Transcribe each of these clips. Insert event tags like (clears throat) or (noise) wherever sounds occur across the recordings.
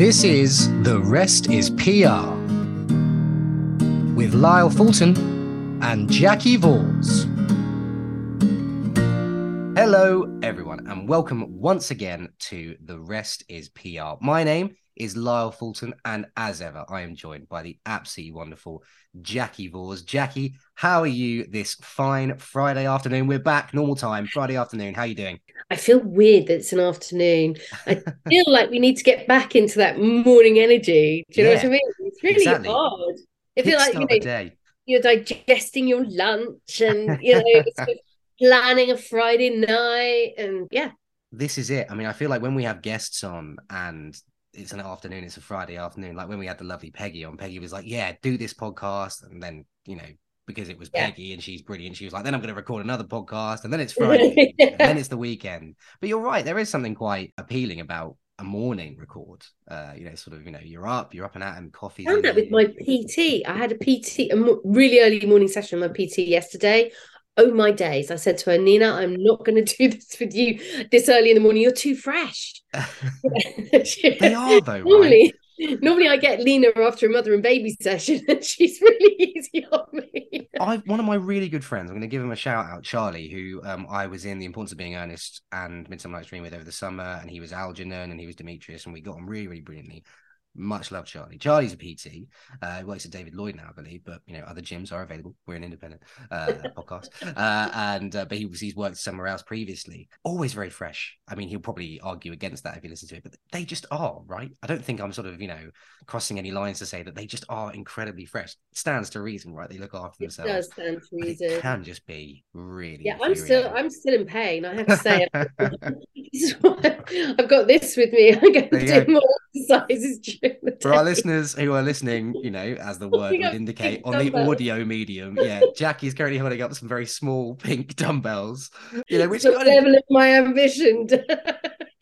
This is The Rest is PR with Lyle Fulton and Jacki Vause. Hello, everyone, and welcome once again to The Rest is PR. My name is Lyle Fulton, and as ever, I am joined by the absolutely wonderful Jacki Vause. Jacki, how are you this fine Friday afternoon? We're back, normal time, Friday afternoon. How are you doing? I feel weird that it's an afternoon. I (laughs) feel like we need to get back into that morning energy. Do you know what I mean? It's really exactly. hard. I feel like you know, day. you're digesting your lunch and you know (laughs) planning a Friday night and yeah. this is it. I mean, I feel like when we have guests on and it's an afternoon, it's a Friday afternoon, like when we had the lovely Peggy on, Peggy was like, Yeah, do this podcast. And then, you know, because it was Yeah. Peggy and she's brilliant, she was like, Then I'm going to record another podcast. And then it's (laughs) Friday. and then it's the weekend. But you're right. There is something quite appealing about a morning record. Uh, you know, sort of, you know, you're up, you're up and out and coffee. I found that with my PT. I had a PT, a really early morning session with my PT yesterday. Oh my days. I said to her, Nina, I'm not going (laughs) to do this with you this early in the morning. You're too fresh. (laughs) (laughs) they are, though, right? normally normally I get Lena after a mother and baby session and she's really easy on me. I one of my really good friends. I'm going to give him a shout out, Charlie, who um, I was in the Importance of Being Earnest and Midsummer Night's Dream with over the summer, and he was Algernon and he was Demetrius, and we got on really, really brilliantly. Much love, Charlie. Charlie's a PT. Uh, he works at David Lloyd now, I believe, but you know other gyms are available. We're an independent uh, (laughs) podcast, uh, and uh, but he was he's worked somewhere else previously. Always very fresh. I mean, he'll probably argue against that if you listen to it, but they just are right. I don't think I'm sort of you know crossing any lines to say that they just are incredibly fresh. Stands to reason, right? They look after It themselves. does stand to reason. It can just be really. Yeah, I'm still. I'm still in pain. I have to say this is why I've got this with me. (laughs) I'm going to do go. more exercises (laughs) For our listeners who are listening, you know, as the word would indicate on the audio medium, yeah, Jacki is currently holding up some very small pink dumbbells, you know, (laughs) which the level of my ambition. (laughs)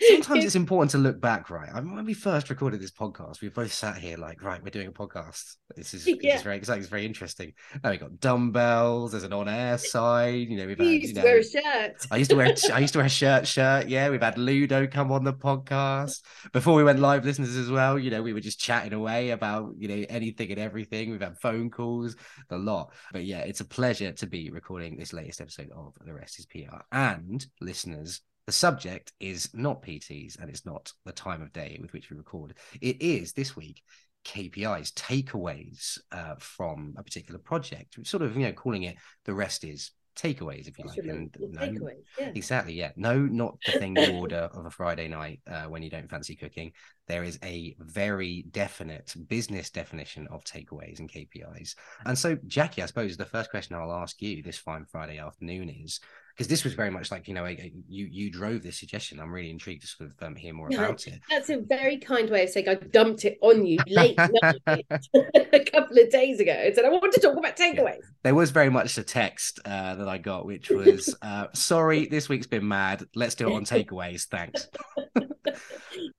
sometimes (laughs) it's important to look back, right? I mean, when we first recorded this podcast, we both sat here like, right, we're doing a podcast. This is, this is very exciting. It's very interesting. Now we got dumbbells. There's an on-air side. You know, we've had, used you to wear a shirt. I used to wear I used to wear a shirt (laughs) shirt. Yeah, we've had Ludo come on the podcast. Before we went live listeners as well, you know, we were just chatting away about, you know, anything and everything. We've had phone calls, a lot. But yeah, it's a pleasure to be recording this latest episode of The Rest is PR. And listeners, the subject is not PTs and it's not the time of day with which we record. It is this week KPIs, takeaways uh, from a particular project. We're sort of, you know, calling it the rest is takeaways, if you like. And no, yeah. Exactly. Yeah. No, not the thing you order of a Friday night uh, when you don't fancy cooking. There is a very definite business definition of takeaways and KPIs. And so, Jacki, I suppose the first question I'll ask you this fine Friday afternoon is because this was very much like you know a, you you drove this suggestion. I'm really intrigued to sort of um, hear more Yeah, about it. That's a very kind way of saying I dumped it on you late (laughs) (laughs) a couple of days ago and said I want to talk about (laughs) takeaways. There was very much a text uh, that I got, which was, uh, "Sorry, this week's been mad. Let's do it on takeaways. Thanks."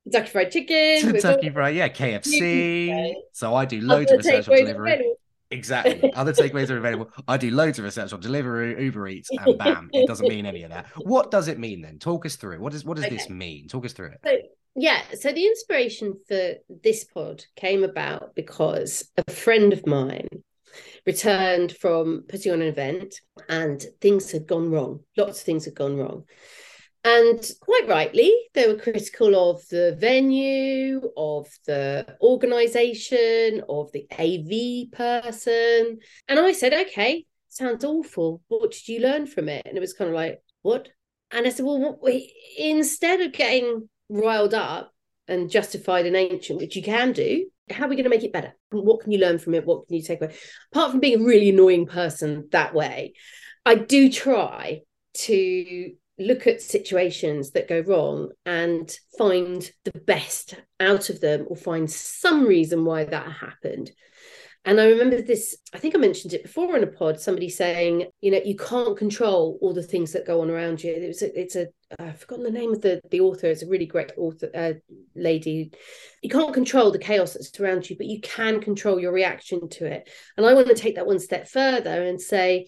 Kentucky Fried Chicken. Kentucky Fried, yeah, KFC. So I do loads other of research on takeaways delivery. Exactly. Other takeaways are available. I do loads of research on Deliveroo, Uber Eats, and bam, it doesn't mean any of that. What does it mean then? Talk us through. What does what does this mean? Talk us through it. So, yeah, so the inspiration for this pod came about because a friend of mine returned from putting on an event and things had gone wrong. Lots of things had gone wrong. And quite rightly, they were critical of the venue, of the organization, of the AV person. And I said, okay, sounds awful. What did you learn from it? And it was kind of like, what? And I said, well, instead of getting riled up and justified and ancient, which you can do, how are we going to make it better? What can you learn from it? What can you take away? Apart from being a really annoying person that way, I do try to look at situations that go wrong and find the best out of them or find some reason why that happened. And I remember this, I think I mentioned it before in a pod, somebody saying, you know, you can't control all the things that go on around you. It was a, it's a, I've forgotten the name of the, the author. It's a really great author, uh, lady. You can't control the chaos that surrounds you, but you can control your reaction to it. And I want to take that one step further and say,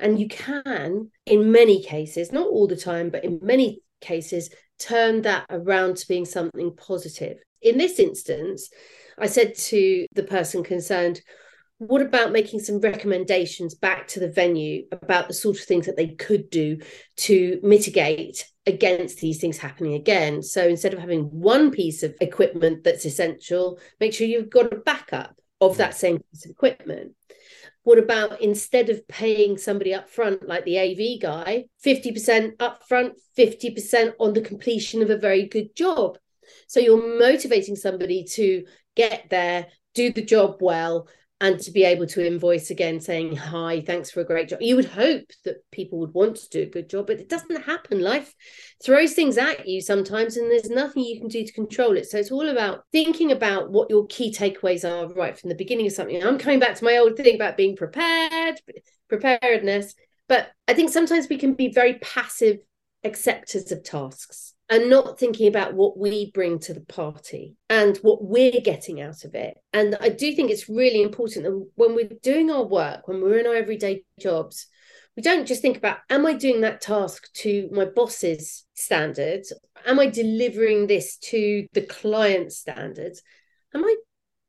and you can, in many cases, not all the time, but in many cases, turn that around to being something positive. in this instance, I said to the person concerned, what about making some recommendations back to the venue about the sort of things that they could do to mitigate against these things happening again? So instead of having one piece of equipment that's essential, make sure you've got a backup of that same piece of equipment. What about instead of paying somebody up front, like the AV guy, 50% upfront, 50% on the completion of a very good job? So you're motivating somebody to get there, do the job well, and to be able to invoice again saying hi thanks for a great job. You would hope that people would want to do a good job but it doesn't happen. Life throws things at you sometimes and there's nothing you can do to control it. So it's all about thinking about what your key takeaways are right from the beginning of something. I'm coming back to my old thing about being prepared preparedness but i think sometimes we can be very passive acceptors of tasks and not thinking about what we bring to the party and what we're getting out of it. And I do think it's really important that when we're doing our work, when we're in our everyday jobs, we don't just think about, am I doing that task to my boss's standards? Am I delivering this to the client's standards? Am I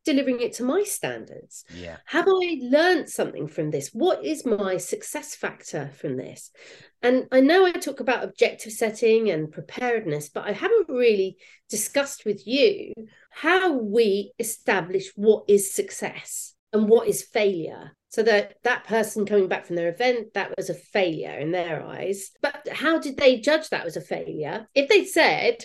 delivering it to my standards? Yeah. Have I learned something from this? What is my success factor from this? And I know I talk about objective setting and preparedness, but I haven't really discussed with you how we establish what is success and what is failure. So that that person coming back from their event, that was a failure in their eyes. But how did they judge that was a failure? If they said,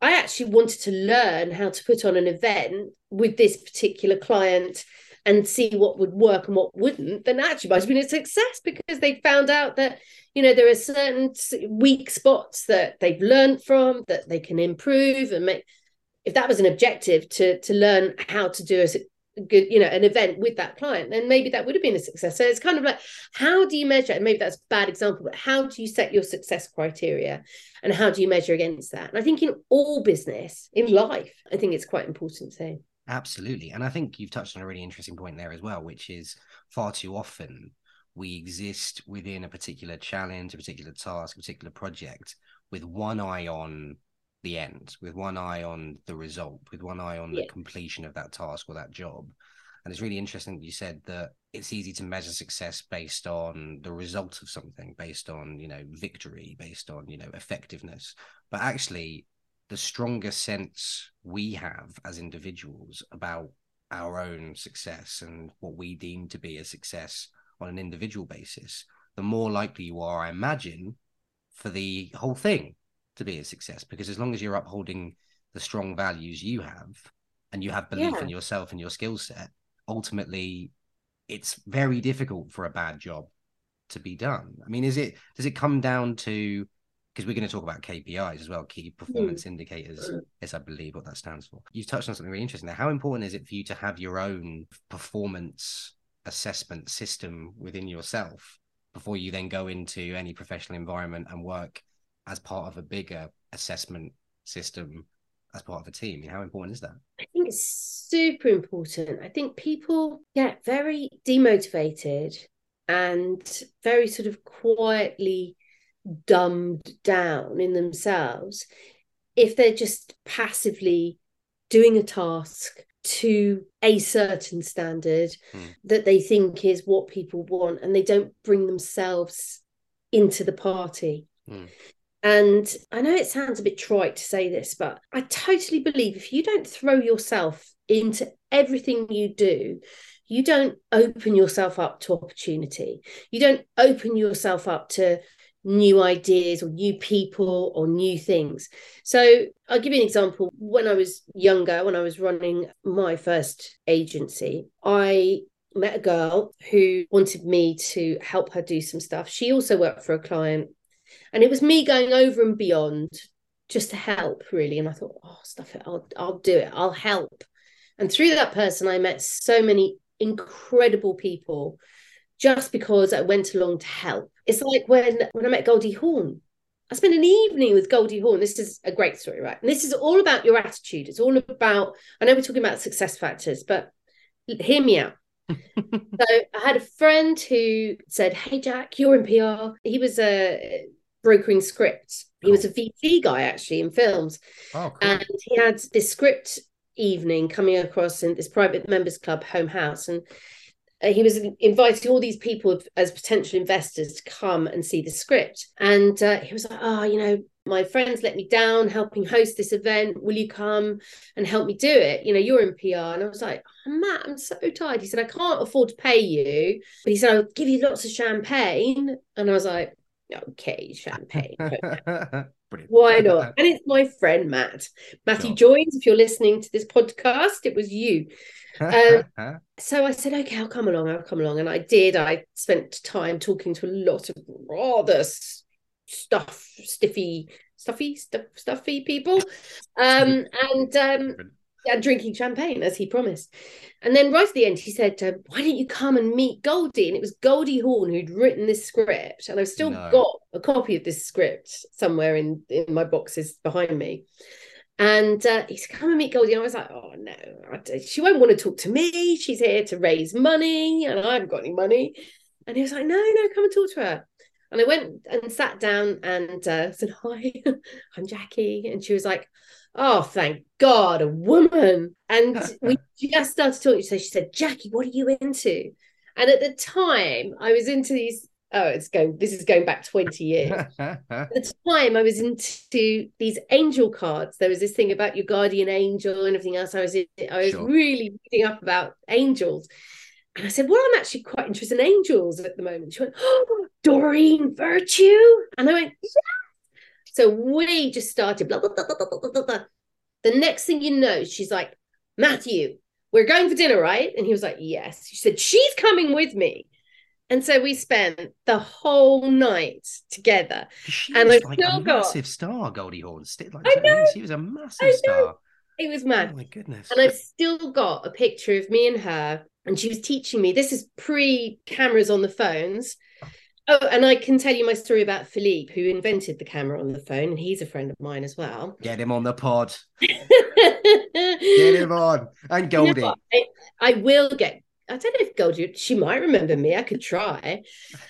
I actually wanted to learn how to put on an event with this particular client and see what would work and what wouldn't, then actually might have been a success because they found out that, you know, there are certain weak spots that they've learned from that they can improve and make. If that was an objective to to learn how to do a good, you know, an event with that client, then maybe that would have been a success. So it's kind of like, how do you measure? And maybe that's a bad example, but how do you set your success criteria, and how do you measure against that? And I think in all business, in life, I think it's quite important to say. Absolutely. And I think you've touched on a really interesting point there as well, which is far too often we exist within a particular challenge, a particular task, a particular project with one eye on the end, with one eye on the result, with one eye on yeah. the completion of that task or that job. And it's really interesting that you said that it's easy to measure success based on the result of something, based on, you know, victory, based on, you know, effectiveness. But actually, the stronger sense we have as individuals about our own success and what we deem to be a success on an individual basis, the more likely you are, I imagine, for the whole thing to be a success. Because as long as you're upholding the strong values you have and you have belief yeah. in yourself and your skill set, ultimately it's very difficult for a bad job to be done. I mean, is it does it come down to because we're going to talk about KPIs as well, key performance mm. indicators, is I believe what that stands for. You've touched on something really interesting there. How important is it for you to have your own performance assessment system within yourself before you then go into any professional environment and work as part of a bigger assessment system as part of a team? I mean, how important is that? I think it's super important. I think people get very demotivated and very sort of quietly dumbed down in themselves if they're just passively doing a task to a certain standard mm. that they think is what people want and they don't bring themselves into the party. Mm. And I know it sounds a bit trite to say this, but I totally believe if you don't throw yourself into everything you do, you don't open yourself up to opportunity. You don't open yourself up to new ideas or new people or new things. So I'll give you an example. When I was younger, when I was running my first agency, I met a girl who wanted me to help her do some stuff. She also worked for a client. And it was me going over and beyond just to help, really. And I thought, oh, stuff it, I'll, I'll do it, I'll help. And through that person, I met so many incredible people just because I went along to help. It's like when when I met Goldie Hawn. I spent an evening with Goldie Hawn. This is a great story, right? And this is all about your attitude. It's all about, I know we're talking about success factors, but hear me out. (laughs) so I had a friend who said, Hey Jack, you're in PR. He was a brokering scripts. He was a VC guy actually in films. Oh, cool. And he had this script evening coming across in this private members club Home House. And uh, he was inviting all these people as potential investors to come and see the script. And uh, he was like oh you know my friends let me down helping host this event. Will you come and help me do it? You know you're in pr and i was like oh, matt i'm so tired. He said i can't afford to pay you. But he said i'll give you lots of champagne. And i was like okay champagne (laughs) why not? And it's my friend matt. Matthew sure. joins if you're listening to this podcast. It was you. Um, (laughs) so i said okay i'll come along i'll come along. And i did. I spent time talking to a lot of rather stuff, stiffy, stuffy, stuff, stuffy people, um, and um, yeah, drinking champagne as he promised. And then right at the end, he said, uh, "Why don't you come and meet Goldie?" And it was Goldie Hawn who'd written this script, and I've still no. got a copy of this script somewhere in in my boxes behind me. And uh, he said, "Come and meet Goldie." And I was like, "Oh no, she won't want to talk to me. She's here to raise money, and I haven't got any money." And he was like, "No, no, come and talk to her." And I went and sat down and uh, said, Hi, (laughs) I'm Jacki. And she was like, Oh, thank God, a woman. And (laughs) we just started talking. So she said, Jacki, what are you into? And at the time, I was into these. Oh, it's going. This is going back twenty years. (laughs) at the time, I was into these angel cards. There was this thing about your guardian angel and everything else. I was, I was sure. really reading up about angels, and I said, Well, I'm actually quite interested in angels at the moment. She went, Oh, Doreen Virtue. And I went, Yeah. So we just started blah, blah, blah, blah, blah, blah, blah. The next thing you know, she's like, Matthew, we're going for dinner, right? And he was like, Yes. She said, She's coming with me. And so we spent the whole night together. She and was I like a got... massive star, Goldie Hawn. Like, I know. She was a massive star. It was mad. Oh my goodness. And I've still got a picture of me and her and she was teaching me this is pre cameras on the phones oh and i can tell you my story about philippe who invented the camera on the phone and he's a friend of mine as well get him on the pod (laughs) get him on and goldie you know I, I, will get I don't know if Goldie, she might remember me. I could try.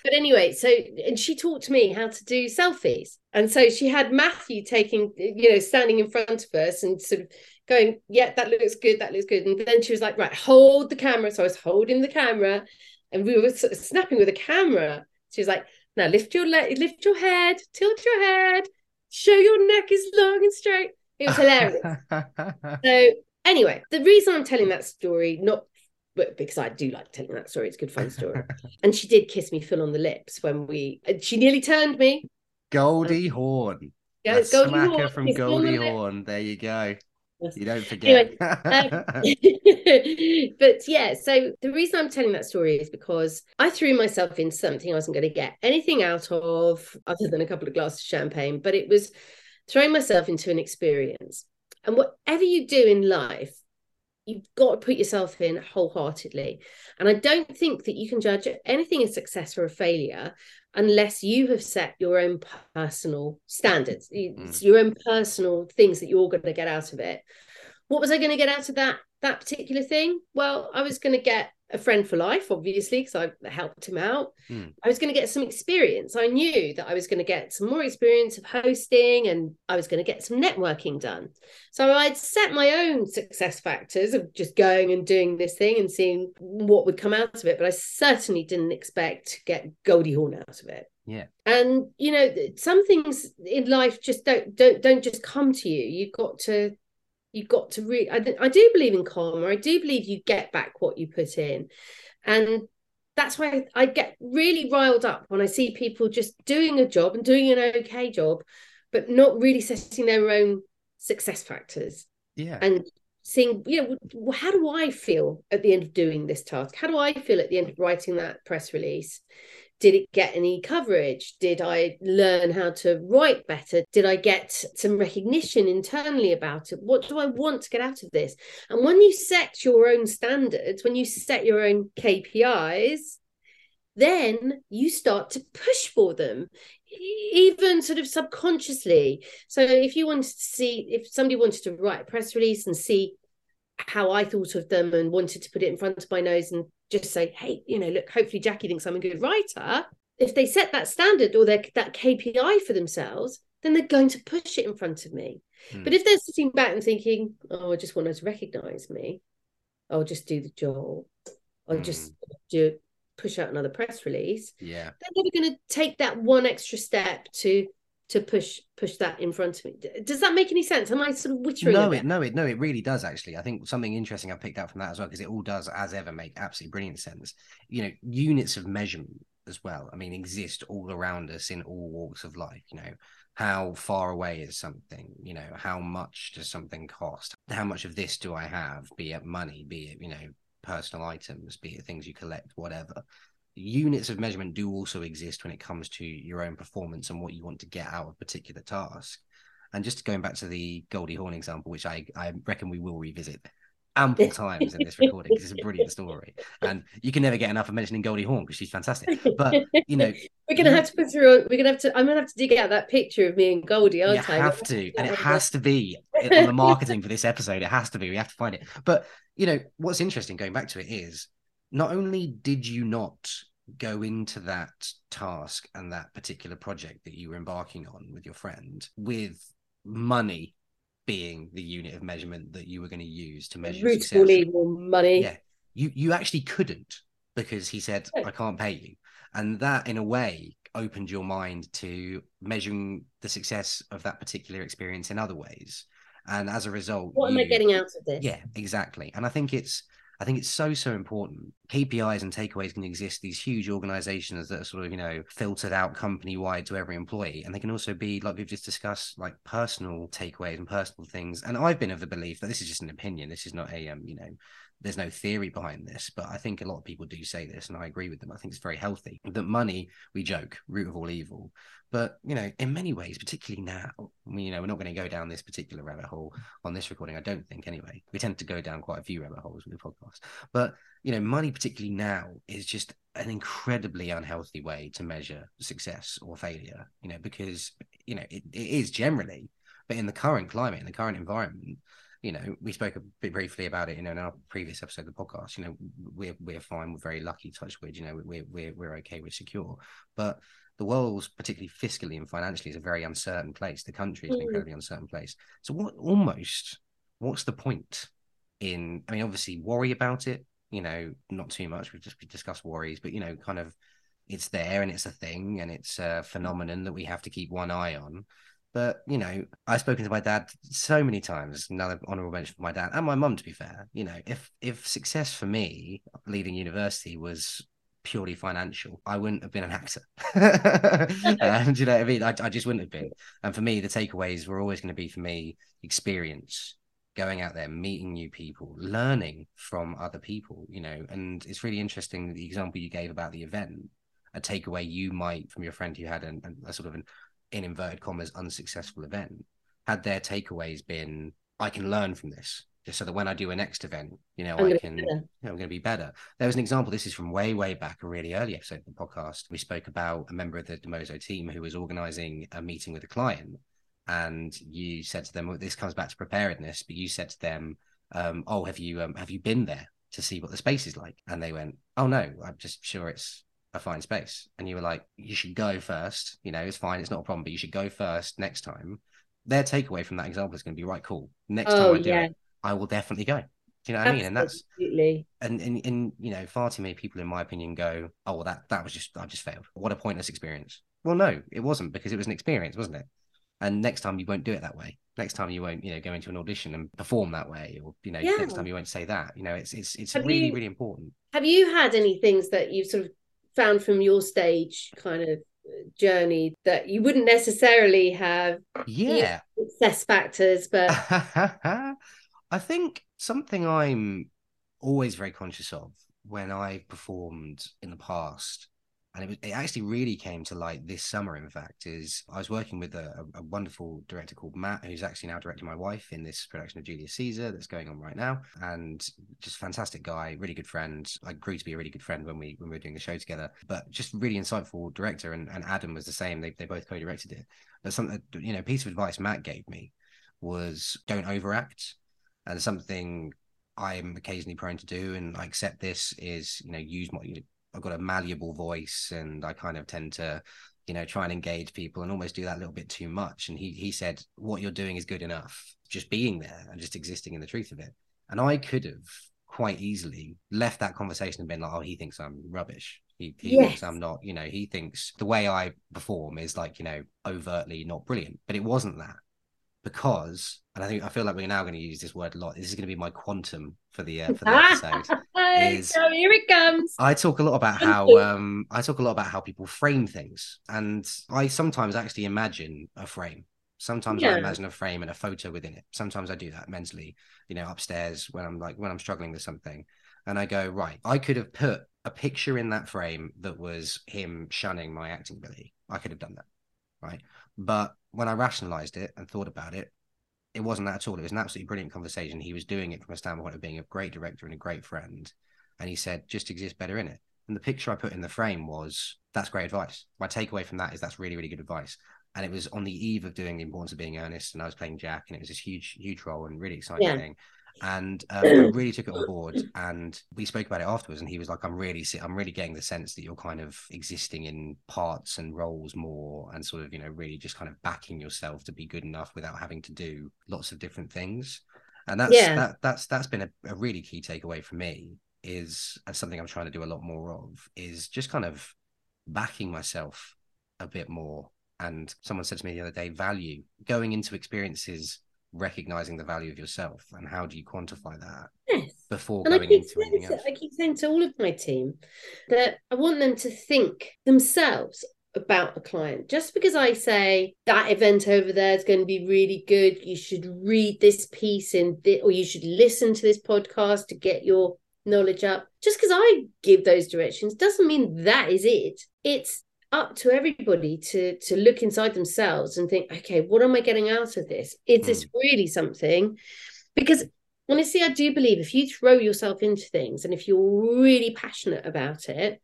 But anyway, so, and she taught me how to do selfies. And so she had Matthew taking, you know, standing in front of us and sort of going, yeah, that looks good, that looks good. And then she was like, right, hold the camera. So I was holding the camera and we were sort of snapping with a camera. She was like, now lift your leg, lift your head, tilt your head, show your neck is long and straight. It was hilarious. (laughs) so anyway, the reason I'm telling that story, not but because I do like telling that story, it's a good fun story. (laughs) and she did kiss me full on the lips when we she nearly turned me. Goldie Horn. Hawn. Yeah, Goldie Hawn. from Goldie Hawn. There you go. You don't forget. Anyway, um, (laughs) (laughs) but yeah, so the reason I'm telling that story is because I threw myself into something I wasn't going to get anything out of other than a couple of glasses of champagne, but it was throwing myself into an experience. And whatever you do in life, you've got to put yourself in wholeheartedly. And I don't think that you can judge anything as success or a failure unless you have set your own personal standards, mm. your own personal things that you're going to get out of it. What was I going to get out of that that particular thing? Well, I was going to get a friend for life, obviously, because I helped him out. Mm. I was going to get some experience. I knew that I was going to get some more experience of hosting and I was going to get some networking done. So I'd set my own success factors of just going and doing this thing and seeing what would come out of it. But I certainly didn't expect to get Goldie Hawn out of it. Yeah. And you know, some things in life just don't don't don't just come to you. You've got to you've got to really I, I do believe in karma. I do believe you get back what you put in. And that's why I, I get really riled up when i see people just doing a job and doing an okay job but not really setting their own success factors. Yeah. And seeing you know how do i feel at the end of doing this task? How do i feel at the end of writing that press release did it get any coverage? Did I learn how to write better? Did I get some recognition internally about it? What do I want to get out of this? And when you set your own standards, when you set your own KPIs, then you start to push for them even sort of subconsciously so if you wanted to see if somebody wanted to write a press release and see how I thought of them and wanted to put it in front of my nose and just say, hey, you know, look, hopefully Jacki thinks I'm a good writer. If they set that standard or their, that KPI for themselves, then they're going to push it in front of me. Hmm. But if they're sitting back and thinking, oh, I just want her to recognize me, I'll just do the job, I'll just do push out another press release, yeah they're never going to take that one extra step to to push push that in front of me. Does that make any sense? Am I sort of wittering? no it no it no it really does actually i think something interesting i picked up from that as well because it all does as ever make absolutely brilliant sense you know units of measurement as well i mean exist all around us in all walks of life you know how far away is something you know how much does something cost how much of this do i have be it money be it you know personal items be it things you collect whatever units of measurement do also exist when it comes to your own performance and what you want to get out of a particular task and just going back to the Goldie Hawn example, which I, I reckon we will revisit ample times in this recording because it's a brilliant story. And you can never get enough of mentioning Goldie Hawn because she's fantastic. But, you know, (laughs) we're gonna have to put through. We're gonna have to. I'm gonna have to dig out that picture of me and Goldie, you aren't I? have to. And it has to be on the (laughs) marketing for this episode. It has to be. We have to find it. But, you know, what's interesting going back to it is not only did you not go into that task and that particular project that you were embarking on with your friend with money being the unit of measurement that you were going to use to measure Root success. evil money. Yeah, you you actually couldn't because he said No. I can't pay you, and that in a way opened your mind to measuring the success of that particular experience in other ways, and as a result, What am I getting out of this? yeah, exactly. And I think it's I think it's so so important. KPIs and takeaways can exist. These huge organizations that are sort of you know filtered out company wide to every employee, and they can also be like we've just discussed, like personal takeaways and personal things. And I've been of the belief that this is just an opinion. This is not a um you know there's no theory behind this, but I think a lot of people do say this, and I agree with them. I think it's very healthy that money, we joke, root of all evil. But you know, in many ways, particularly now, you know, we're not going to go down this particular rabbit hole on this recording. I don't think, anyway. We tend to go down quite a few rabbit holes with the podcast, but you know, money, particularly now, is just an incredibly unhealthy way to measure success or failure. You know, because you know it, it is generally, but in the current climate, in the current environment, you know, we spoke a bit briefly about it, you know, in our previous episode of the podcast. You know, we're we're fine, we're very lucky, touch wood. You know, we're we're we're okay, we're secure, but the world's particularly fiscally and financially is a very uncertain place. The country is an Mm. incredibly uncertain place. So what almost what's the point in I mean obviously worry about it, you know, not too much. We've just discussed worries, but you know, kind of it's there and it's a thing and it's a phenomenon that we have to keep one eye on. But you know, I've spoken to my dad so many times. Another honorable mention for my dad and my mum. To be fair, you know, if if success for me leaving university was purely financial, I wouldn't have been an actor. (laughs) (laughs) Um, and you know what I mean? I, I just wouldn't have been. And for me, the takeaways were always going to be for me experience, going out there, meeting new people, learning from other people, you know. And it's really interesting the example you gave about the event, a takeaway you might from your friend who had an, a sort of an in inverted commas unsuccessful event. Had their takeaways been, I can learn from this, just so that when I do a next event, you know, I'm I can you know, I'm going to be better. There was an example. This is from way, way back, a really early episode of the podcast. We spoke about a member of the Dimoso team who was organizing a meeting with a client. And you said to them, well, this comes back to preparedness, but you said to them, um, oh, have you um, have you been there to see what the space is like? And they went, oh, no, I'm just sure it's a fine space. And you were like, you should go first. You know, it's fine. It's not a problem, but you should go first next time. Their takeaway from that example is going to be right, cool. Next Oh, time I do yeah. it, I will definitely go. Do you know what I mean? And that's Absolutely. and, and and you know far too many people in my opinion go oh well that that was just i just failed what a pointless experience well no it wasn't because it was an experience wasn't it and next time you won't do it that way next time you won't you know go into an audition and perform that way or you know Yeah. next time you won't say that you know it's it's it's Have really you- really important Have you had any things that you've sort of found from your stage kind of journey that you wouldn't necessarily have yeah. success factors, but (laughs) I think something I'm always very conscious of when I performed in the past, and it, was, it actually really came to light this summer, in fact, is I was working with a, a wonderful director called Matt, who's actually now directing my wife in this production of Julius Caesar that's going on right now. And just fantastic guy, really good friend. I grew to be a really good friend when we when we were doing the show together, but just really insightful director. And, and Adam was the same. They, they both co-directed it. But something, you know, piece of advice Matt gave me was don't overact. And something I'm occasionally prone to do, and I accept this, is you know use my. I've got a malleable voice, and I kind of tend to you know, try and engage people and almost do that a little bit too much. And he he said, what you're doing is good enough, just being there and just existing in the truth of it. And I could have quite easily left that conversation and been like, oh, he thinks I'm rubbish. He, he yes. thinks I'm not, you know, he thinks the way I perform is like, you know, overtly not brilliant. But it wasn't that because, and I think I feel like we're now going to use this word a lot. This is going to be my quantum for the uh, for the (laughs) episode. Is here it comes. I talk a lot about how um I talk a lot about how people frame things, and I sometimes actually imagine a frame. Sometimes yeah. I imagine a frame and a photo within it. Sometimes I do that mentally, you know, upstairs when I'm like when I'm struggling with something, and I go right. I could have put a picture in that frame that was him shunning my acting ability. I could have done that, right? But when I rationalized it and thought about it, it wasn't that at all. It was an absolutely brilliant conversation. He was doing it from a standpoint of being a great director and a great friend. And he said, just exist better in it. And the picture I put in the frame was that's great advice. My takeaway from that is that's really, really good advice. And it was on the eve of doing the importance of being earnest, and I was playing Jack, and it was this huge, huge role and really exciting yeah. thing and um, I really took it on board. (clears throat) And we spoke about it afterwards, and he was like, "I'm really, I'm really getting the sense that you're kind of existing in parts and roles more, and sort of, you know, really just kind of backing yourself to be good enough without having to do lots of different things." And that's yeah. that, that's that's been a, a really key takeaway for me. Is and something I'm trying to do a lot more of is just kind of backing myself a bit more. And someone said to me the other day, value going into experiences recognizing the value of yourself and how do you quantify that yes. before and going into anything else? I keep saying to all of my team that I want them to think themselves about a client. Just because I say that event over there is going to be really good, you should read this piece in this, or you should listen to this podcast to get your knowledge up. Just because I give those directions doesn't mean that is it. It's up to everybody to to look inside themselves and think okay what am i getting out of this? Is mm. this hmm. really something? Because honestly i do believe if you throw yourself into things and if you're really passionate about it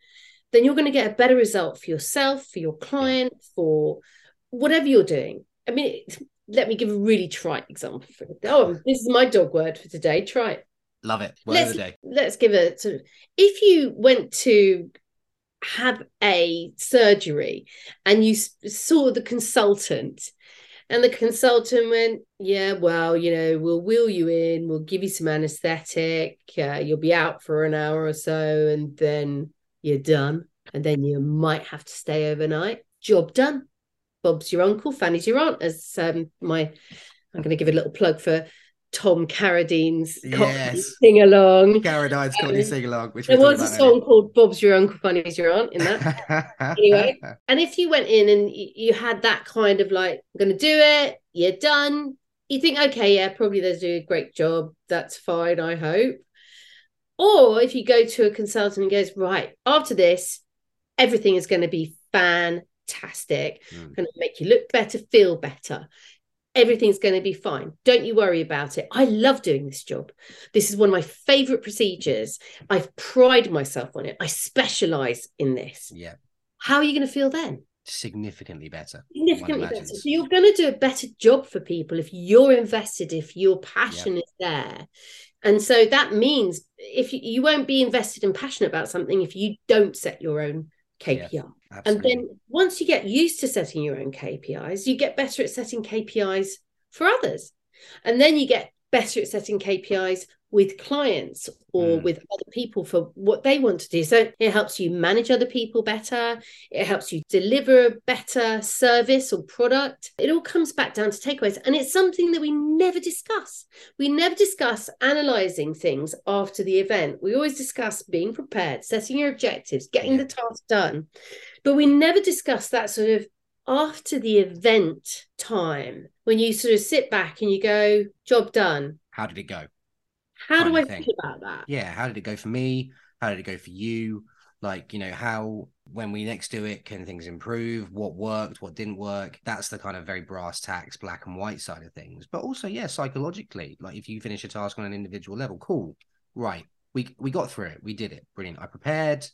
then you're going to get a better result for yourself for your client for whatever you're doing. I mean (laughs) let me give a really trite example oh this is my dog word for today try it love it. Word let's, let's give it sort of if you went to have a surgery and you saw the consultant and the consultant went yeah well you know we'll wheel you in we'll give you some anesthetic uh, you'll be out for an hour or so and then you're done and then you might have to stay overnight. Job done. Bob's your uncle fanny's your aunt as um, my i'm going to give a little plug for Tom Carradine's yes. sing along. Carradine's Cockney um, sing along. Which there was a song called "Bob's Your Uncle, Funny's Your Aunt" in that. (laughs) anyway, and if you went in and you had that kind of like, "I'm going to do it," you're done. You think, okay, yeah, probably they do a great job. That's fine. I hope. Or if you go to a consultant and goes, right, after this, everything is going to be fantastic. Mm. Going to make you look better, feel better everything's going to be fine. Don't you worry about it. I love doing this job. This is one of my favorite procedures. I've pride myself on it. I specialize in this. Yeah. How are you going to feel then? Significantly better. Significantly better. So you're going to do a better job for people if you're invested, if your passion yeah. is there. And so that means if you, you won't be invested and passionate about something if you don't set your own KPI. Yeah, and then once you get used to setting your own KPIs, you get better at setting KPIs for others. And then you get better at setting KPIs with clients or mm. with other people for what they want to do. So it helps you manage other people better. It helps you deliver a better service or product. It all comes back down to takeaways. And it's something that we never discuss. We never discuss analyzing things after the event. We always discuss being prepared, setting your objectives, getting yeah. the task done. But we never discuss that sort of after the event time when you sort of sit back and you go, job done. How did it go? How do I think about that? Yeah, how did it go for me? How did it go for you? Like, you know, how when we next do it, can things improve? What worked? What didn't work? That's the kind of very brass tacks, black and white side of things. But also, yeah, psychologically, like if you finish a task on an individual level, cool, right? We we got through it. We did it. Brilliant. I prepared.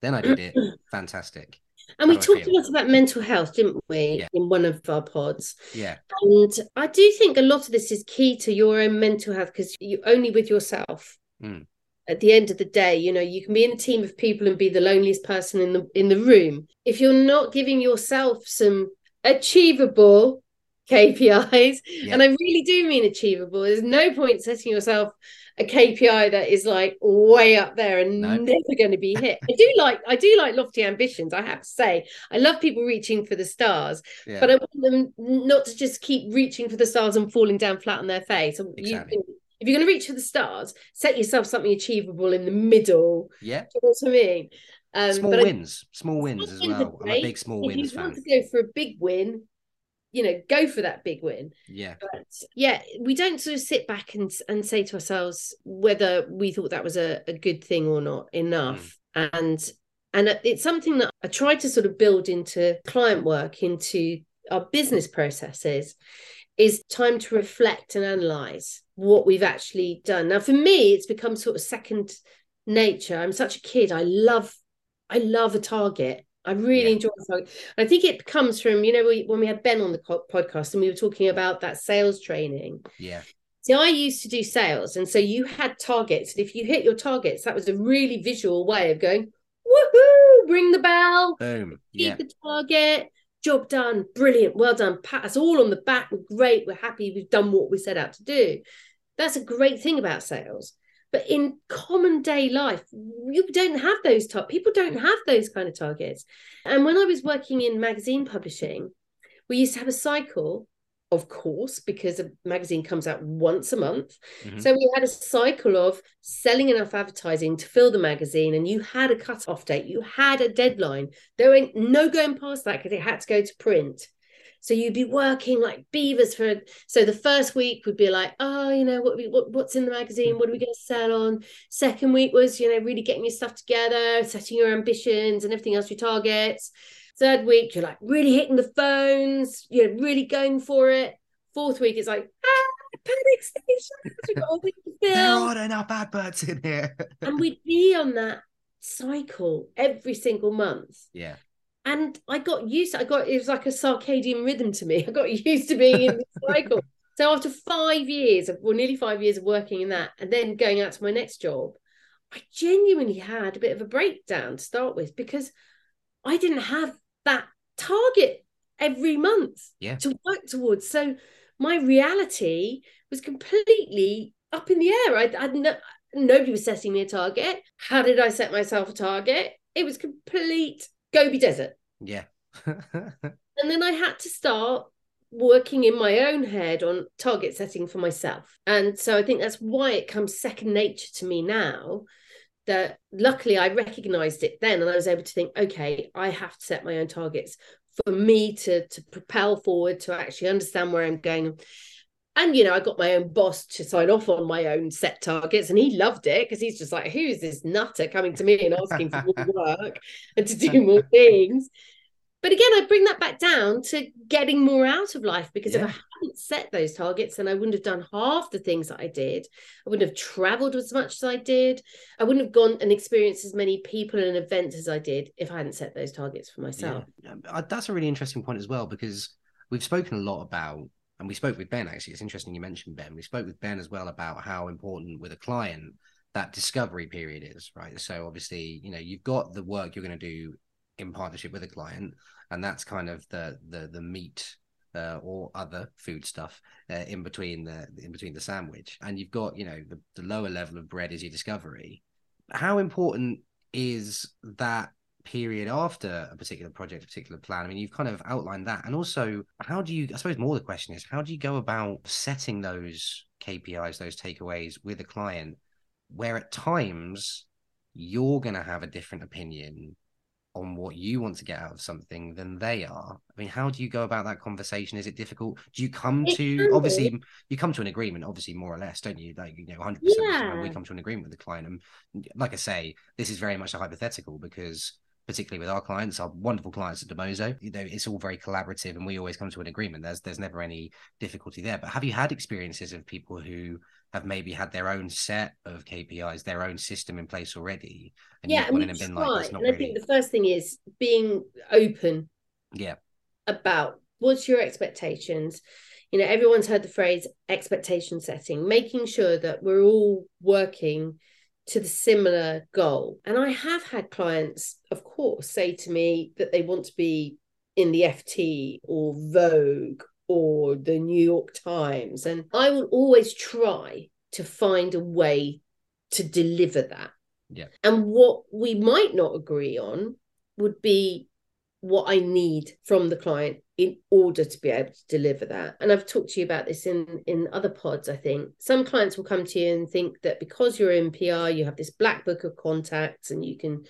Then I did it. (clears throat) Fantastic. And we talked a lot about mental health, didn't we, yeah. in one of our pods? Yeah. And I do think a lot of this is key to your own mental health because you only with yourself. Mm. at the end of the day you know you can be in a team of people and be the loneliest person in the in the room if you're not giving yourself some achievable (laughs) KPIs yeah. and I really do mean achievable there's no point setting yourself a KPI that is like way up there and never going to be hit. I do like I do like lofty ambitions. I have to say, I love people reaching for the stars, yeah. but I want them not to just keep reaching for the stars and falling down flat on their face. Exactly. You, if you're going to reach for the stars, set yourself something achievable in the middle. Yeah, you know what I mean. Um, small wins, I, small wins small as well. I'm a big small if wins fan. If you want to go for a big win, you know go for that big win. Yeah. But yeah we don't sort of sit back and and say to ourselves whether we thought that was a, a good thing or not enough. Mm. and and it's something that i try to sort of build into client work into our business processes is time to reflect and analyze what we've actually done. Now for me it's become sort of second nature. I'm such a kid. I love i love a target I really yeah. enjoy it. I think it comes from, you know, when we had Ben on the podcast and we were talking about that sales training. Yeah. See, I used to do sales. And so you had targets. And if you hit your targets, that was a really visual way of going, woohoo, ring the bell, boom, yeah. the target, job done, brilliant, well done, pat us all on the back. We're great, we're happy, we've done what we set out to do. That's a great thing about sales. But in common day life, you don't have those top people don't have those kind of targets. And when I was working in magazine publishing, we used to have a cycle, of course, because a magazine comes out once a month. Mm-hmm. So we had a cycle of selling enough advertising to fill the magazine, and you had a cut-off date, you had a deadline. There ain't no going past that because it had to go to print. So you'd be working like beavers for. So the first week would be like, oh, you know, what, what what's in the magazine? What are we going to sell on? Second week was, you know, really getting your stuff together, setting your ambitions and everything else, your targets. Third week, you're like really hitting the phones, you're really going for it. Fourth week, it's like, ah, panic station. (laughs) there are enough adverts in here. and we'd be on that cycle every single month. Yeah and I got used. I got it was like a circadian rhythm to me. (laughs) I got used to being in this cycle. (laughs) So after five years of well, nearly five years of working in that, and then going out to my next job, I genuinely had a bit of a breakdown to start with because I didn't have that target every month yeah. to work towards. So my reality was completely up in the air. I, I no, nobody was setting me a target. How did I set myself a target? It was complete Gobi Desert. Yeah. (laughs) and then I had to start working in my own head on target setting for myself. And so I think that's why it comes second nature to me now. That luckily I recognized it then and I was able to think, okay, I have to set my own targets for me to to propel forward, to actually understand where I'm going and you know i got my own boss to sign off on my own set targets and he loved it because he's just like who's this nutter coming to me and asking for more (laughs) work and to do more things? But again i bring that back down to getting more out of life because yeah. if i hadn't set those targets then i wouldn't have done half the things that i did. I wouldn't have traveled as much as i did. I wouldn't have gone and experienced as many people and events as i did if i hadn't set those targets for myself. Yeah. Uh, that's a really interesting point as well because we've spoken a lot about and we spoke with Ben actually. It's interesting you mentioned Ben. We spoke with Ben as well about how important with a client that discovery period is, right? So obviously, you know, you've got the work you're going to do in partnership with a client, and that's kind of the the the meat uh, or other food stuff uh, in between the in between the sandwich, and you've got you know the, the lower level of bread is your discovery. How important is that period after a particular project, a particular plan? I mean, you've kind of outlined that. And also, how do you, I suppose more the question is, how do you go about setting those KPIs, those takeaways with a client where at times you're going to have a different opinion on what you want to get out of something than they are. I mean, how do you go about that conversation? Is it difficult? Do you come to obviously you come to an agreement, obviously more or less, don't you? Like you know, hundred yeah. percent. We come to an agreement with the client, and like I say, this is very much a hypothetical because particularly with our clients, our wonderful clients at Dimoso. You know, it's all very collaborative and we always come to an agreement. There's there's never any difficulty there. But have you had experiences of people who have maybe had their own set of KPIs, their own system in place already? And yeah, and, and been like, and really... I think the first thing is being open. Yeah. About what's your expectations? You know, everyone's heard the phrase expectation setting, making sure that we're all working to the similar goal. And I have had clients, of course, say to me that they want to be in the FT or Vogue or the New York Times. And I will always try to find a way to deliver that. Yeah. And what we might not agree on would be what I need from the client in order to be able to deliver that. And I've talked to you about this in in other pods, I think. Some clients will come to you and think that because you're in PR, you have this black book of contacts and you can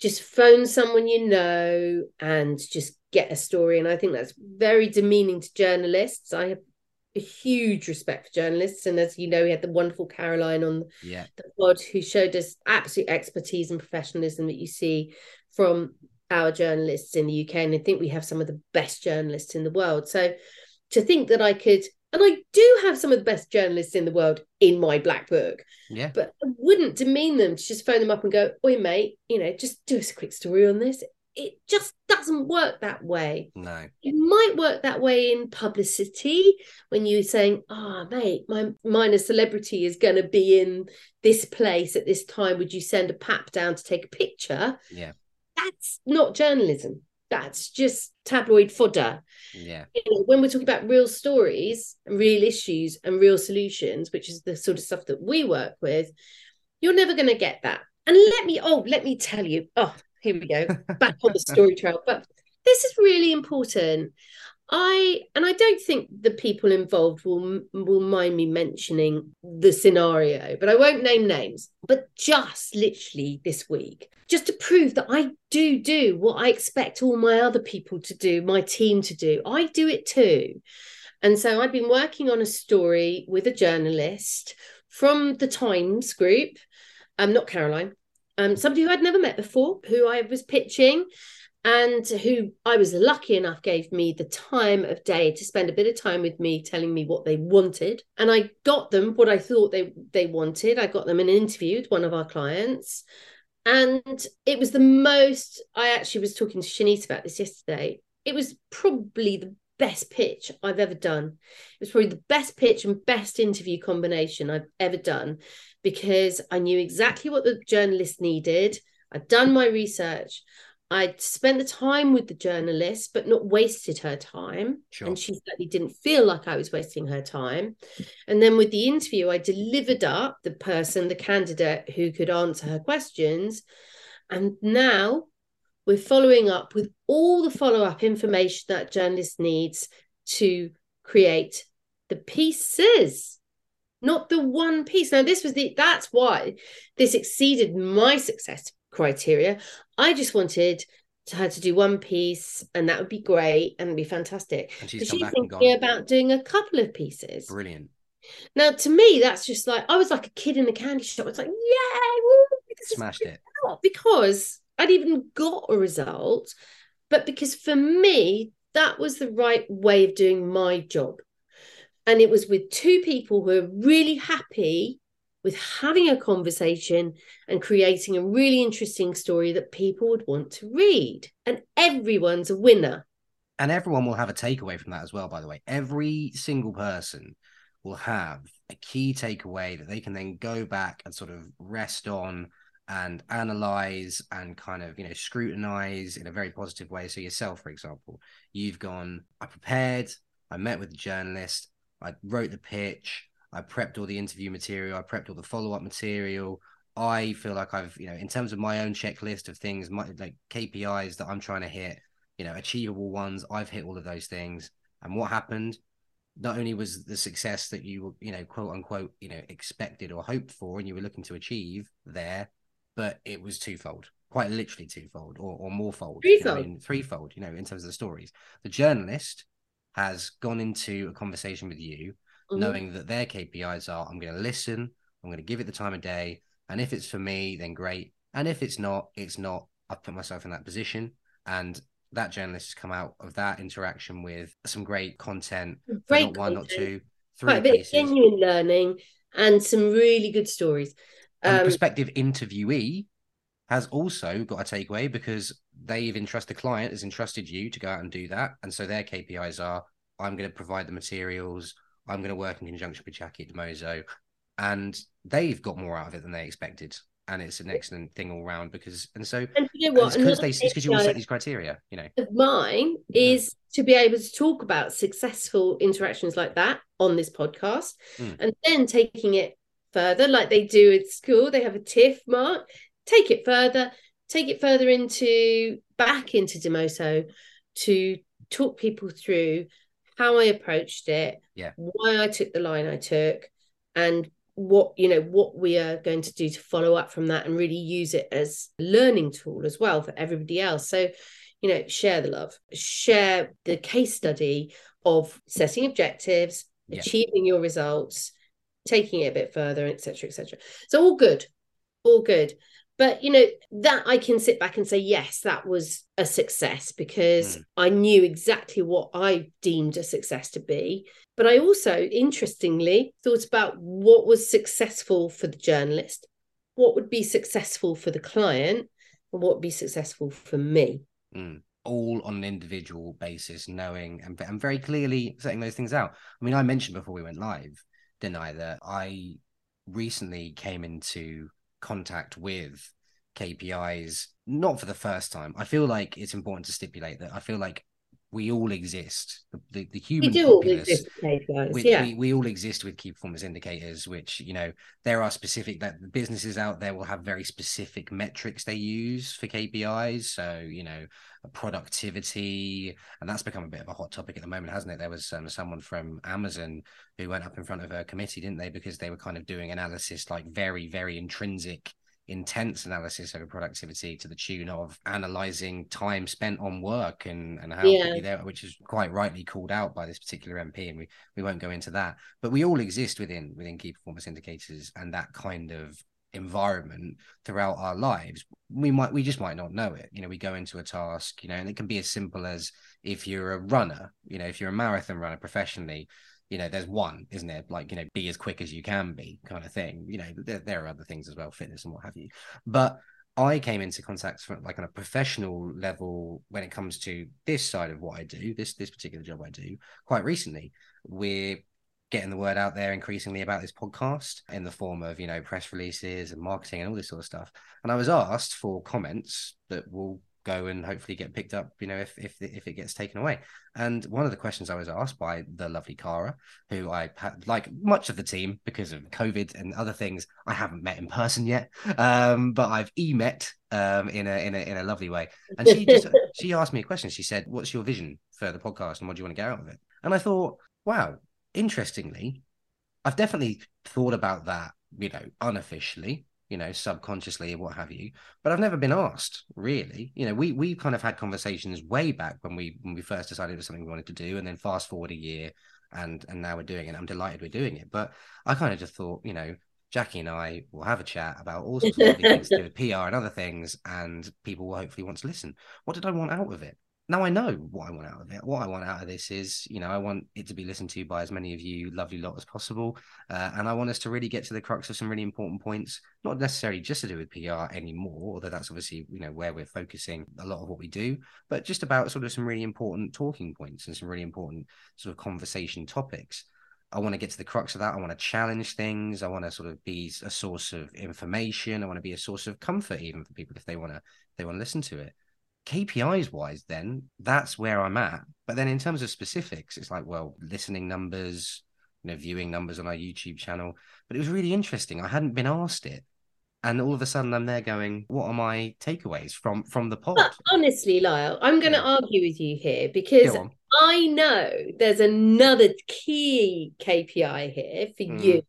just phone someone you know and just get a story. And I think that's very demeaning to journalists. I have a huge respect for journalists. And as you know, we had the wonderful Caroline on yeah. the pod who showed us absolute expertise and professionalism that you see from our journalists in the UK. And I think we have some of the best journalists in the world. So to think that I could, and I do have some of the best journalists in the world in my black book. Yeah. But I wouldn't demean them to just phone them up and go, Oi, mate, you know, just do us a quick story on this. It just doesn't work that way. No. It might work that way in publicity when you're saying, oh, mate, my minor celebrity is going to be in this place at this time. Would you send a pap down to take a picture? Yeah that's not journalism. That's just tabloid fodder. Yeah. You know, when we're talking about real stories and real issues and real solutions, which is the sort of stuff that we work with, you're never going to get that. And let me, oh, let me tell you, oh, here we go, back on the story (laughs) trail. But this is really important. I and I don't think the people involved will will mind me mentioning the scenario, but I won't name names. But just literally this week, just to prove that I do do what I expect all my other people to do, my team to do. I do it too. And so I've been working on a story with a journalist from the Times group, um, not Caroline, um, somebody who I'd never met before, who I was pitching and who I was lucky enough gave me the time of day to spend a bit of time with me telling me what they wanted. And I got them what I thought they they wanted. I got them an interview with one of our clients. And it was the most I actually was talking to Shanice about this yesterday. It was probably the best pitch I've ever done. It was probably the best pitch and best interview combination I've ever done because I knew exactly what the journalist needed. I'd done my research I'd spent the time with the journalist, but not wasted her time. Sure. And she certainly didn't feel like I was wasting her time. And then with the interview, I delivered up the person, the candidate who could answer her questions. And now we're following up with all the follow up information that journalist needs to create the pieces not the one piece now this was the that's why this exceeded my success criteria. I just wanted to her to do one piece, and that would be great and be fantastic. And she's, she's thinking about doing a couple of pieces. Brilliant. Now, to me, that's just like I was like a kid in a candy shop. It's like, yay, woo, smashed it. Because I'd even got a result, but because for me, that was the right way of doing my job. And it was with two people who are really happy with having a conversation and creating a really interesting story that people would want to read. And everyone's a winner. And everyone will have a takeaway from that as well, by the way. Every single person will have a key takeaway that they can then go back and sort of rest on and analyze and kind of you know scrutinize in a very positive way so yourself for example you've gone i prepared i met with the journalist i wrote the pitch I prepped all the interview material. I prepped all the follow up material. I feel like I've, you know, in terms of my own checklist of things, my, like KPIs that I'm trying to hit, you know, achievable ones, I've hit all of those things. And what happened? Not only was the success that you, you know, quote unquote, you know, expected or hoped for and you were looking to achieve there, but it was twofold, quite literally twofold or, or morefold. Threefold. You know, I mean, threefold, you know, in terms of the stories. The journalist has gone into a conversation with you mm-hmm. knowing that their KPIs are I'm going to listen, I'm going to give it the time of day. And if it's for me, then great. And if it's not, it's not. I've put myself in that position. And that journalist has come out of that interaction with some great content. Great not one, not two, three Quite a bit pieces. of genuine learning and some really good stories. And Um, the prospective interviewee has also got a takeaway because they've entrusted the client has entrusted you to go out and do that. And so their KPIs are I'm going to provide the materials, I'm going to work in conjunction with Jacki Dimoso. and they've got more out of it than they expected and it's an excellent thing all round because and so and you know what because they because you all set these criteria you know of mine is mm. to be able to talk about successful interactions like that on this podcast mm. and then taking it further like they do at school they have a tiff mark take it further take it further into back into Dimoso to talk people through how i approached it yeah. why i took the line i took and what you know what we are going to do to follow up from that and really use it as a learning tool as well for everybody else. So you know share the love share the case study of setting objectives yeah. achieving your results taking it a bit further etc etc so all good all good but you know that i can sit back and say yes that was a success because mm. i knew exactly what i deemed a success to be but I also, interestingly, thought about what was successful for the journalist, what would be successful for the client, and what would be successful for me. Mm. All on an individual basis, knowing and, and very clearly setting those things out. I mean, I mentioned before we went live, didn't I, that I recently came into contact with KPIs, not for the first time. I feel like it's important to stipulate that I feel like we all exist. The, the, the human we do all exist, we, yeah. we, we, all exist with key performance indicators, which you know there are specific that the businesses out there will have very specific metrics they use for KPIs. So you know productivity, and that's become a bit of a hot topic at the moment, hasn't it? There was um, someone from Amazon who went up in front of a committee, didn't they? Because they were kind of doing analysis like very very intrinsic intense analysis over productivity to the tune of analyzing time spent on work and, and how yeah. there, which is quite rightly called out by this particular MP, and we, we won't go into that. But we all exist within within key performance indicators and that kind of environment throughout our lives we might we just might not know it you know we go into a task you know and it can be as simple as if you're a runner you know if you're a marathon runner professionally you know, there's one, isn't it? Like, you know, be as quick as you can be, kind of thing. You know, there, there are other things as well, fitness and what have you. But I came into contact from like on a professional level when it comes to this side of what I do, this this particular job I do, quite recently. We're getting the word out there increasingly about this podcast in the form of you know press releases and marketing and all this sort of stuff. And I was asked for comments that will go and hopefully get picked up you know if if if it gets taken away. And one of the questions i was asked by the lovely cara who i had like much of the team because of covid and other things i haven't met in person yet um, but i've e-met um, in a in a in a lovely way. And she just (laughs) she asked me a question. She said what's your vision for the podcast and what do you want to get out of it? And i thought wow interestingly i've definitely thought about that you know unofficially you know, subconsciously or what have you. But I've never been asked really. You know, we we kind of had conversations way back when we when we first decided it was something we wanted to do, and then fast forward a year, and and now we're doing it. I'm delighted we're doing it. But I kind of just thought, you know, Jacki and I will have a chat about all sorts of things to (laughs) do with PR and other things, and people will hopefully want to listen. What did I want out of it? Now I know what I want out of it. What I want out of this is, you know, I want it to be listened to by as many of you lovely lot as possible. Uh, and I want us to really get to the crux of some really important points, not necessarily just to do with PR anymore, although that's obviously, you know, where we're focusing a lot of what we do, but just about sort of some really important talking points and some really important sort of conversation topics. I want to get to the crux of that. I want to challenge things. I want to sort of be a source of information. I want to be a source of comfort even for people if they want to they want to listen to it. KPIs wise, then that's where I'm at. But then in terms of specifics, it's like, well, listening numbers, you know, viewing numbers on our YouTube channel. But it was really interesting. I hadn't been asked it. And all of a sudden I'm there going, what are my takeaways from from the pod? But honestly, Lyle, I'm gonna yeah. argue with you here because I know there's another key KPI here for mm. you.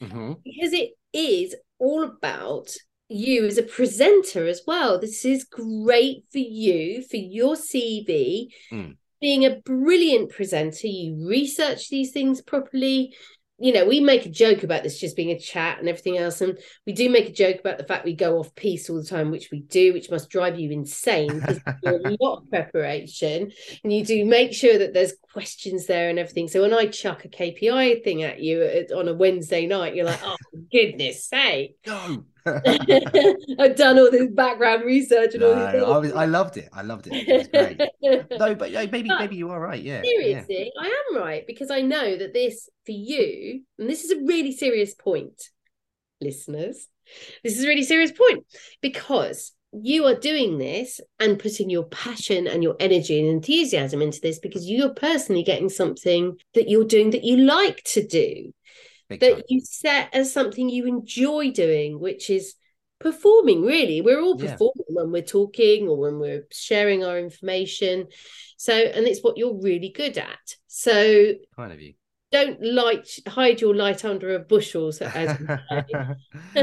Mm-hmm. Because it is all about you as a presenter as well. This is great for you, for your CV. Mm. Being a brilliant presenter, you research these things properly. You know, we make a joke about this just being a chat and everything else. And we do make a joke about the fact we go off piece all the time, which we do, which must drive you insane because a (laughs) lot of preparation. And you do make sure that there's questions there and everything. So when I chuck a KPI thing at you on a Wednesday night, you're like, oh, goodness sake. No (laughs) I've done all this background research and no, all this. I was, I loved it. I loved it. It was great. (laughs) no, but maybe But maybe you are right. Yeah, yeah. I am right because I know that this for you, and this is a really serious point, listeners. This is a really serious point because you are doing this and putting your passion and your energy and enthusiasm into this because you're personally getting something that you're doing that you like to do, Big that time. you set as something you enjoy doing, which is performing really we're all Yeah. performing when we're talking or when we're sharing our information so and it's what you're really good at so kind of you. Don't light hide your light under a bushel as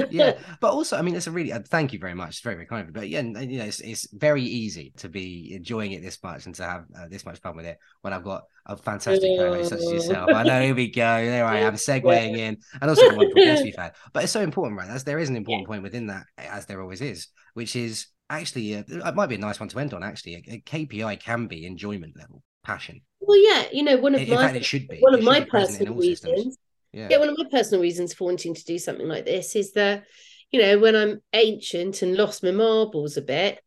yeah, (laughs) but also, I mean, it's a really uh, thank you very much. It's very, very kind of. But yeah, you know, it's, it's very easy to be enjoying it this much and to have uh, this much fun with it when I've got a fantastic co-host such as yourself. I know, here we go. There I am, (laughs) segueing in, and also the wonderful we've. (laughs) But it's so important, right? That's there is an important point within that, as there always is, which is actually uh, it might be a nice one to end on. Actually, a, a KPI can be enjoyment level, passion. well yeah you know one of In, my fact, it should be. one It of my personal reasons Yeah. yeah one of my personal reasons for wanting to do something like this is that you know when i'm ancient and lost my marbles a bit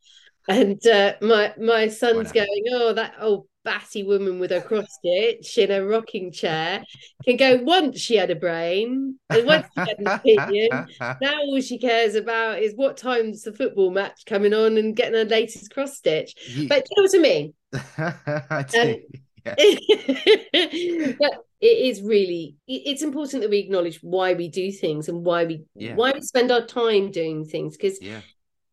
and uh, my my son's going oh that old batty woman with her cross stitch in a rocking chair can go once she had a brain and once she had an opinion (laughs) now all she cares about is what time's the football match coming on and getting her latest cross stitch You- but you know what i mean (laughs) I um, do. (laughs) Yeah. but it is really it's important that we acknowledge why we do things and why we Yeah. why we spend our time doing things because Yeah.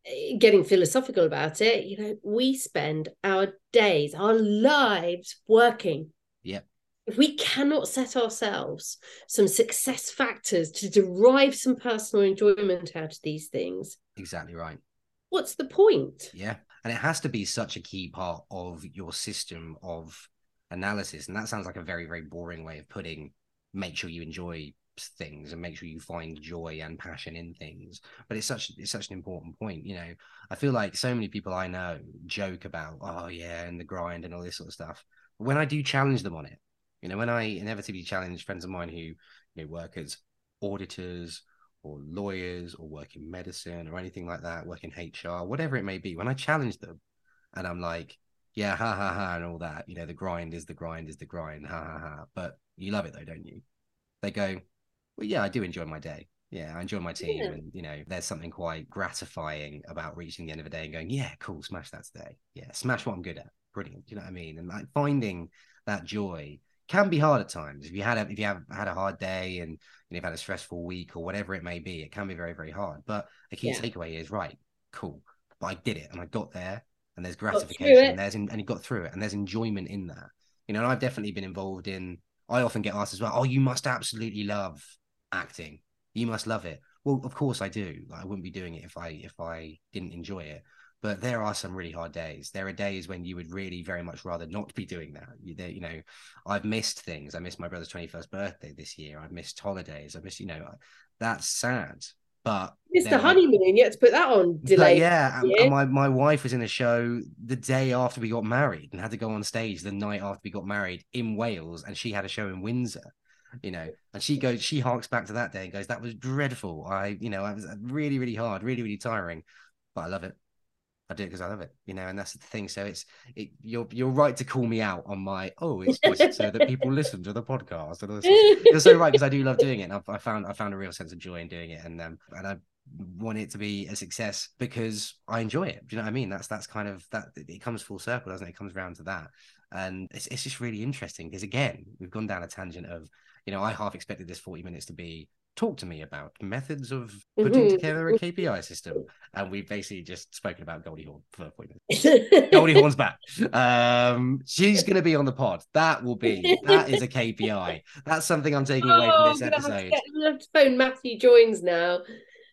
Eh, getting philosophical about it you know we spend our days our lives working Yep. if we cannot set ourselves some success factors to derive some personal enjoyment out of these things Exactly right. what's the point Yeah. And it has to be such a key part of your system of analysis. And that sounds like a very, very boring way of putting make sure you enjoy things and make sure you find joy and passion in things. But it's such it's such an important point. You know, I feel like so many people I know joke about, oh yeah, and the grind and all this sort of stuff. But when I do challenge them on it, you know, when I inevitably challenge friends of mine who, you know, work as auditors or lawyers or work in medicine or anything like that, work in HR, whatever it may be, when I challenge them and I'm like, yeah, ha ha ha, and all that, you know, the grind is the grind is the grind, ha ha ha. But you love it though, don't you? They go, well, yeah, I do enjoy my day. Yeah, I enjoy my team. Yeah. And, you know, there's something quite gratifying about reaching the end of a day and going, yeah, cool, smash that today. Yeah, smash what I'm good at. Brilliant. Do you know what I mean? And like finding that joy can be hard at times. If you had a, if you have had a hard day and you've had a stressful week or whatever it may be, it can be very, very hard. But a key Yeah. takeaway is right, cool. But I did it and I got there and there's gratification and there's and you got through it and there's enjoyment in that. You know, and I've definitely been involved in I often get asked as well, oh, you must absolutely love acting. You must love it. Well, of course I do. I wouldn't be doing it if I if I didn't enjoy it. But there are some really hard days. There are days when you would really very much rather not be doing that. You, there, you know, I've missed things. I missed my brother's 21st birthday this year. I've missed holidays. I missed, you know, that's sad. But mr there are- honeymoon you had to put that on delay yeah, and- yeah. and my, my wife was in a show the day after we got married and had to go on stage the night after we got married in Wales, and she had a show in Windsor, you know, and she goes, she harks back to that day and goes, "That was dreadful. I, you know, I was really, really hard, really, really tiring, but I love it. I do it because I love it, you know, and that's the thing. So it's it, you're you're right to call me out on my oh, it's so that people listen to the podcast and. You're so right because I do love doing it. And I've, I found I found a real sense of joy in doing it, and um, and I want it to be a success because I enjoy it. Do you know what I mean? That's that's kind of that. It comes full circle, doesn't it? It comes around to that, and it's it's just really interesting because again, we've gone down a tangent of you know I half expected this forty minutes to be talk to me about methods of (laughs) putting Mhm. together a KPI system, and we've basically just spoken about Goldie Hawn for forty minutes. (laughs) Goldie Hawn's back. Um, she's going to be on the pod. That will be that is a KPI. That's something I'm taking away Oh, from this I'm gonna have to episode. I'm have to phone Matthew Joins now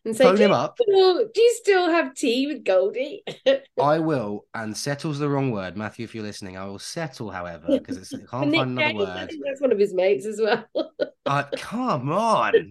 and say, Phone him up. still, do you still have tea with Goldie? (laughs) I will, and settles the wrong word, Matthew. If you're listening, I will settle, however, because it's I (laughs) can't Nick find another James, word. think that's one of his mates as well. Uh, come on, (laughs)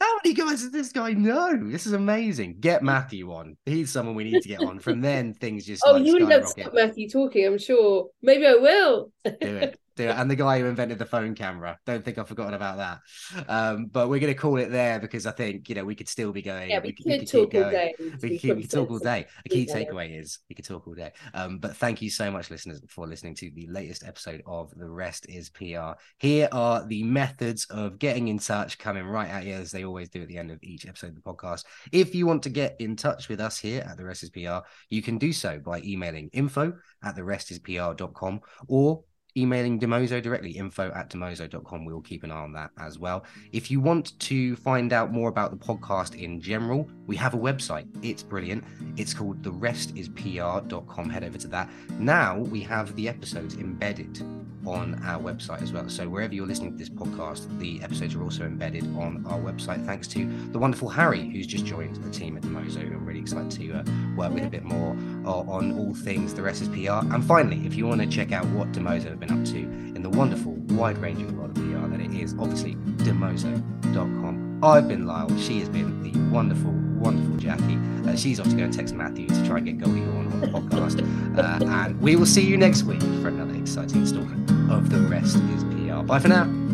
how many guys does this guy know? This is amazing. Get Matthew on. He's someone we need to get on. From then, things just oh, like you have skyrocket. Matthew talking, I'm sure. Maybe I will. Do it. do it. And the guy who invented the phone camera. Don't think I've forgotten about that. Um, but we're going to call it there because I think you know we could still be going. Yeah, we, we could, we could talk all day. We could, we could talk all day. A key takeaway is we could talk all day. Um, but thank you so much, listeners, for listening to the latest episode of The Rest Is PR. Here are the methods of getting in touch coming right at you as they always do at the end of each episode of the podcast. If you want to get in touch with us here at The Rest Is PR, you can do so by emailing info at the rest is pr.com or emailing Dimoso directly, info at dimoso.com. We will keep an eye on that as well. If you want to find out more about the podcast in general, we have a website. It's brilliant. It's called therestispr.com. Head over to that. Now we have the episodes embedded on our website as well. So wherever you're listening to this podcast, the episodes are also embedded on our website. Thanks to the wonderful Harry, who's just joined the team at Dimoso. I'm really excited to uh, work with a bit more uh, on all things the rest is PR. And finally, if you want to check out what Dimoso have been up to in the wonderful, wide-ranging world of PR, then it is obviously dimoso.com. I've been Lyle. She has been the wonderful, wonderful Jacki. Uh, she's off to go and text Matthew to try and get Goldie on on the podcast. Uh, and we will see you next week for another exciting installment of The Rest is PR. Bye for now.